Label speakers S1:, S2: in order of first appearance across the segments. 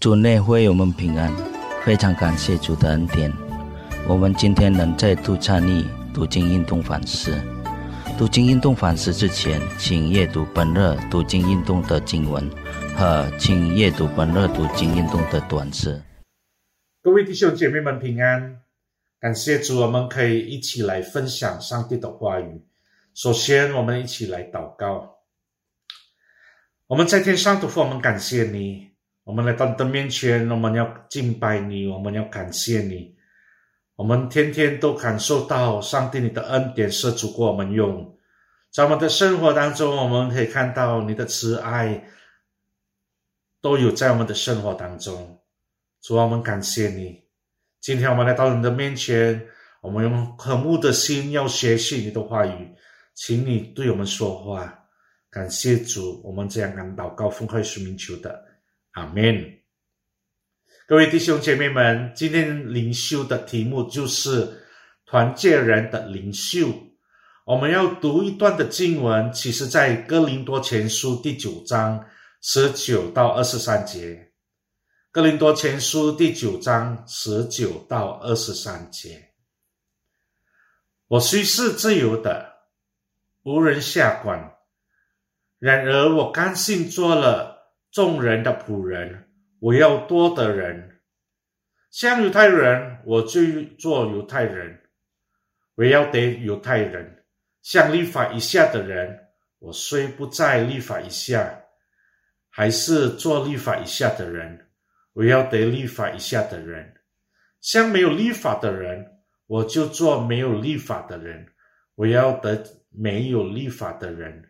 S1: 主内会友们平安，非常感谢主的恩典。我们今天能再度参与读经运动反思。读经运动反思之前，请阅读本日读经运动的经文和请阅读本日读经运动的短诗。
S2: 各位弟兄姐妹们平安，感谢主，我们可以一起来分享上帝的话语。首先，我们一起来祷告。我们在天上的父，我们感谢你。我们来到你的面前，我们要敬拜你，我们要感谢你。我们天天都感受到上帝你的恩典是足够我们用，在我们的生活当中，我们可以看到你的慈爱都有在我们的生活当中。主啊，我们感谢你。今天我们来到你的面前，我们用渴慕的心要学习你的话语，请你对我们说话。感谢主，我们这样敢祷告，奉快书名求的。阿门。各位弟兄姐妹们，今天灵修的题目就是团结人的灵修。我们要读一段的经文，其实在哥林多前书第九章十九到二十三节。哥林多前书第九章十九到二十三节。我虽是自由的，无人下管，然而我甘心做了。众人的仆人，我要多的人，像犹太人，我就做犹太人；我要得犹太人，像立法以下的人，我虽不在立法以下，还是做立法以下的人；我要得立法以下的人，像没有立法的人，我就做没有立法的人；我要得没有立法的人。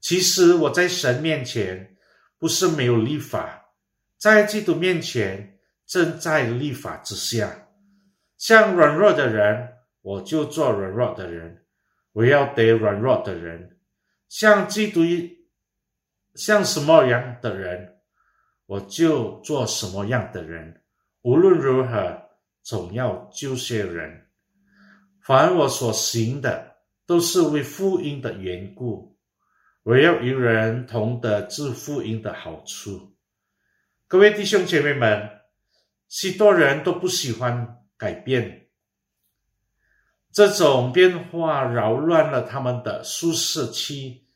S2: 其实我在神面前。不是没有立法，在基督面前正在立法之下。像软弱的人，我就做软弱的人；我要得软弱的人。像基督像什么样的人，我就做什么样的人。无论如何，总要救些人。凡我所行的，都是为福音的缘故。我要与人同得致富因的好处。各位弟兄姐妹们，许多人都不喜欢改变，这种变化扰乱了他们的舒适期，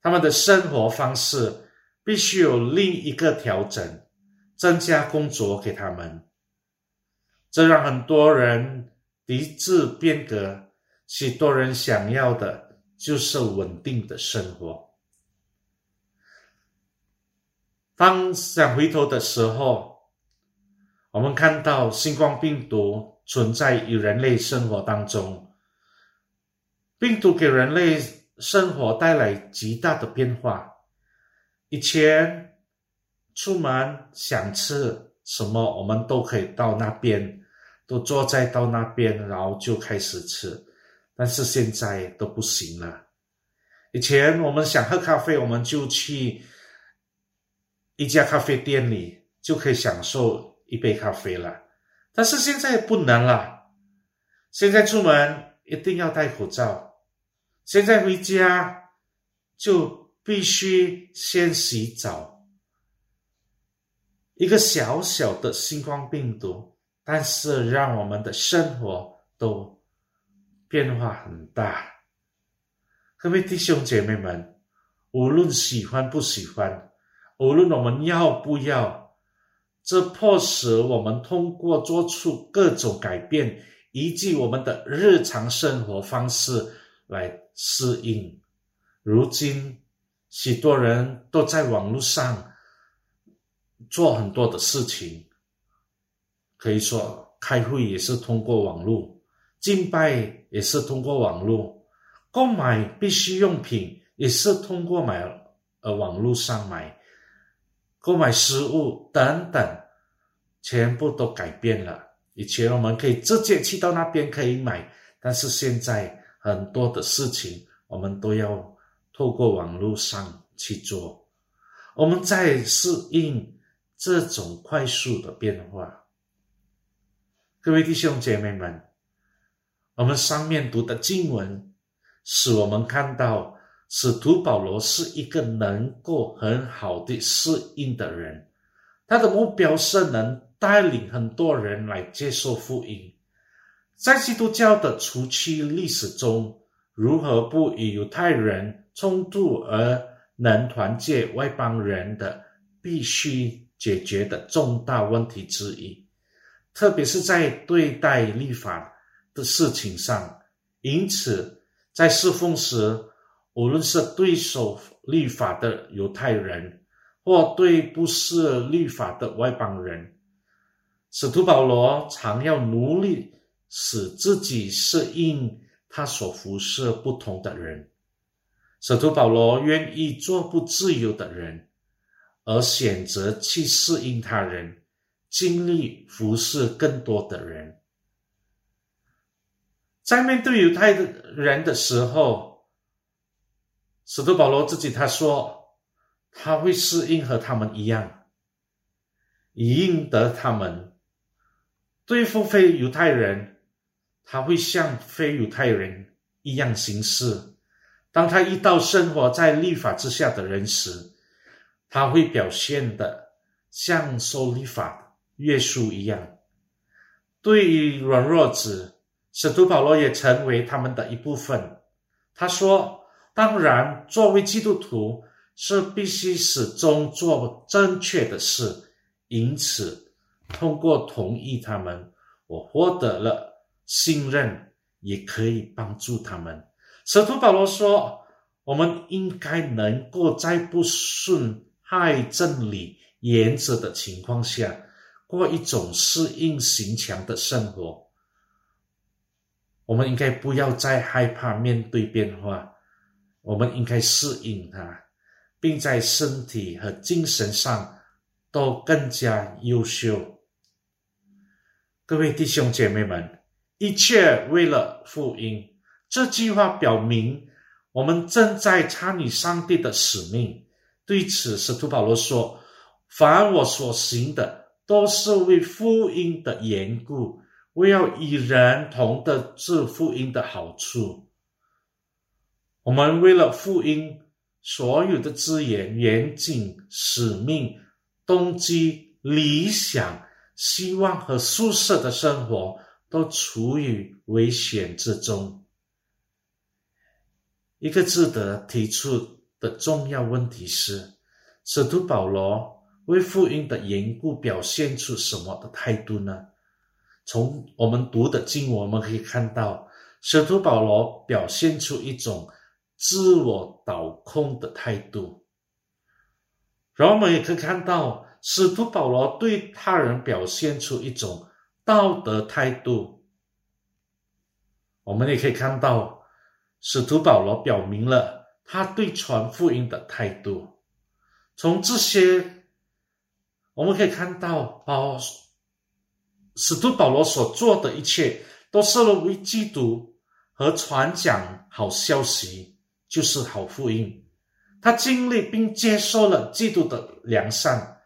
S2: 他们的生活方式必须有另一个调整，增加工作给他们。这让很多人抵制变革，许多人想要的就是稳定的生活。当想回头的时候，我们看到新冠病毒存在于人类生活当中，病毒给人类生活带来极大的变化。以前出门想吃什么，我们都可以到那边，都坐在到那边，然后就开始吃。但是现在都不行了。以前我们想喝咖啡，我们就去。一家咖啡店里就可以享受一杯咖啡了，但是现在不能了。现在出门一定要戴口罩，现在回家就必须先洗澡。一个小小的新冠病毒，但是让我们的生活都变化很大。各位弟兄姐妹们，无论喜欢不喜欢。无论我们要不要，这迫使我们通过做出各种改变，以及我们的日常生活方式来适应。如今，许多人都在网络上做很多的事情，可以说开会也是通过网络，敬拜也是通过网络，购买必需用品也是通过买呃网络上买。购买食物等等，全部都改变了。以前我们可以直接去到那边可以买，但是现在很多的事情我们都要透过网络上去做。我们在适应这种快速的变化。各位弟兄姐妹们，我们上面读的经文，使我们看到。使徒保罗是一个能够很好的适应的人，他的目标是能带领很多人来接受福音。在基督教的初期历史中，如何不与犹太人冲突而能团结外邦人的，必须解决的重大问题之一，特别是在对待立法的事情上。因此，在侍奉时，无论是对守立法的犹太人，或对不是立法的外邦人，使徒保罗常要努力使自己适应他所服侍不同的人。使徒保罗愿意做不自由的人，而选择去适应他人，尽力服侍更多的人。在面对犹太的人的时候，使徒保罗自己他说，他会适应和他们一样，以应得他们对付非犹太人，他会像非犹太人一样行事。当他遇到生活在律法之下的人时，他会表现的像受律法约束一样。对于软弱者。使徒保罗也成为他们的一部分。他说：“当然，作为基督徒是必须始终做正确的事。因此，通过同意他们，我获得了信任，也可以帮助他们。”使徒保罗说：“我们应该能够在不损害真理原则的情况下，过一种适应性强的生活。”我们应该不要再害怕面对变化，我们应该适应它，并在身体和精神上都更加优秀。各位弟兄姐妹们，一切为了福音。这句话表明，我们正在参与上帝的使命。对此，使徒保罗说：“凡我所行的，都是为福音的缘故。”我要与人同得这福音的好处，我们为了福音所有的资源、远景、使命、动机、理想、希望和宿舍的生活，都处于危险之中。一个值得提出的重要问题是：使徒保罗为福音的缘故表现出什么的态度呢？从我们读的经文，我们可以看到，使徒保罗表现出一种自我倒空的态度。然后我们也可以看到，使徒保罗对他人表现出一种道德态度。我们也可以看到，使徒保罗表明了他对传福音的态度。从这些，我们可以看到，保。使徒保罗所做的一切，都是为基督和传讲好消息，就是好福音。他经历并接受了基督的良善，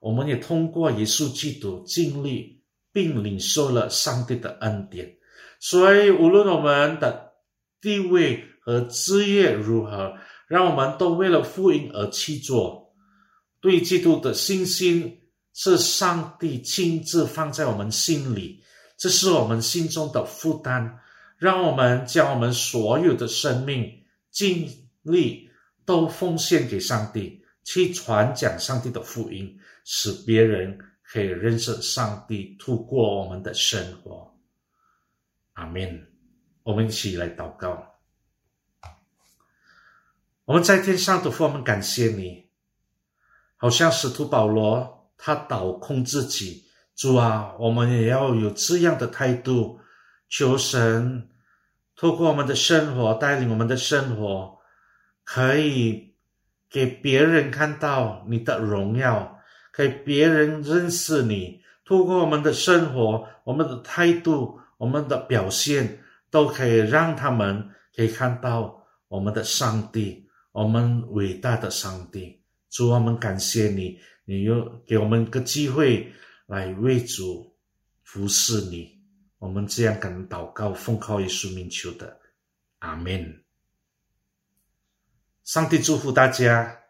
S2: 我们也通过耶稣基督经历并领受了上帝的恩典。所以，无论我们的地位和职业如何，让我们都为了福音而去做，对基督的信心。是上帝亲自放在我们心里，这是我们心中的负担。让我们将我们所有的生命、尽力都奉献给上帝，去传讲上帝的福音，使别人可以认识上帝，度过我们的生活。阿门。我们一起来祷告。我们在天上的父，我们感谢你，好像使徒保罗。他倒空自己，主啊，我们也要有这样的态度，求神透过我们的生活带领我们的生活，可以给别人看到你的荣耀，给别人认识你。透过我们的生活、我们的态度、我们的表现，都可以让他们可以看到我们的上帝，我们伟大的上帝。主，我们感谢你。你又给我们个机会来为主服侍你，我们这样敢祷告，奉靠耶稣名求的，阿门。上帝祝福大家。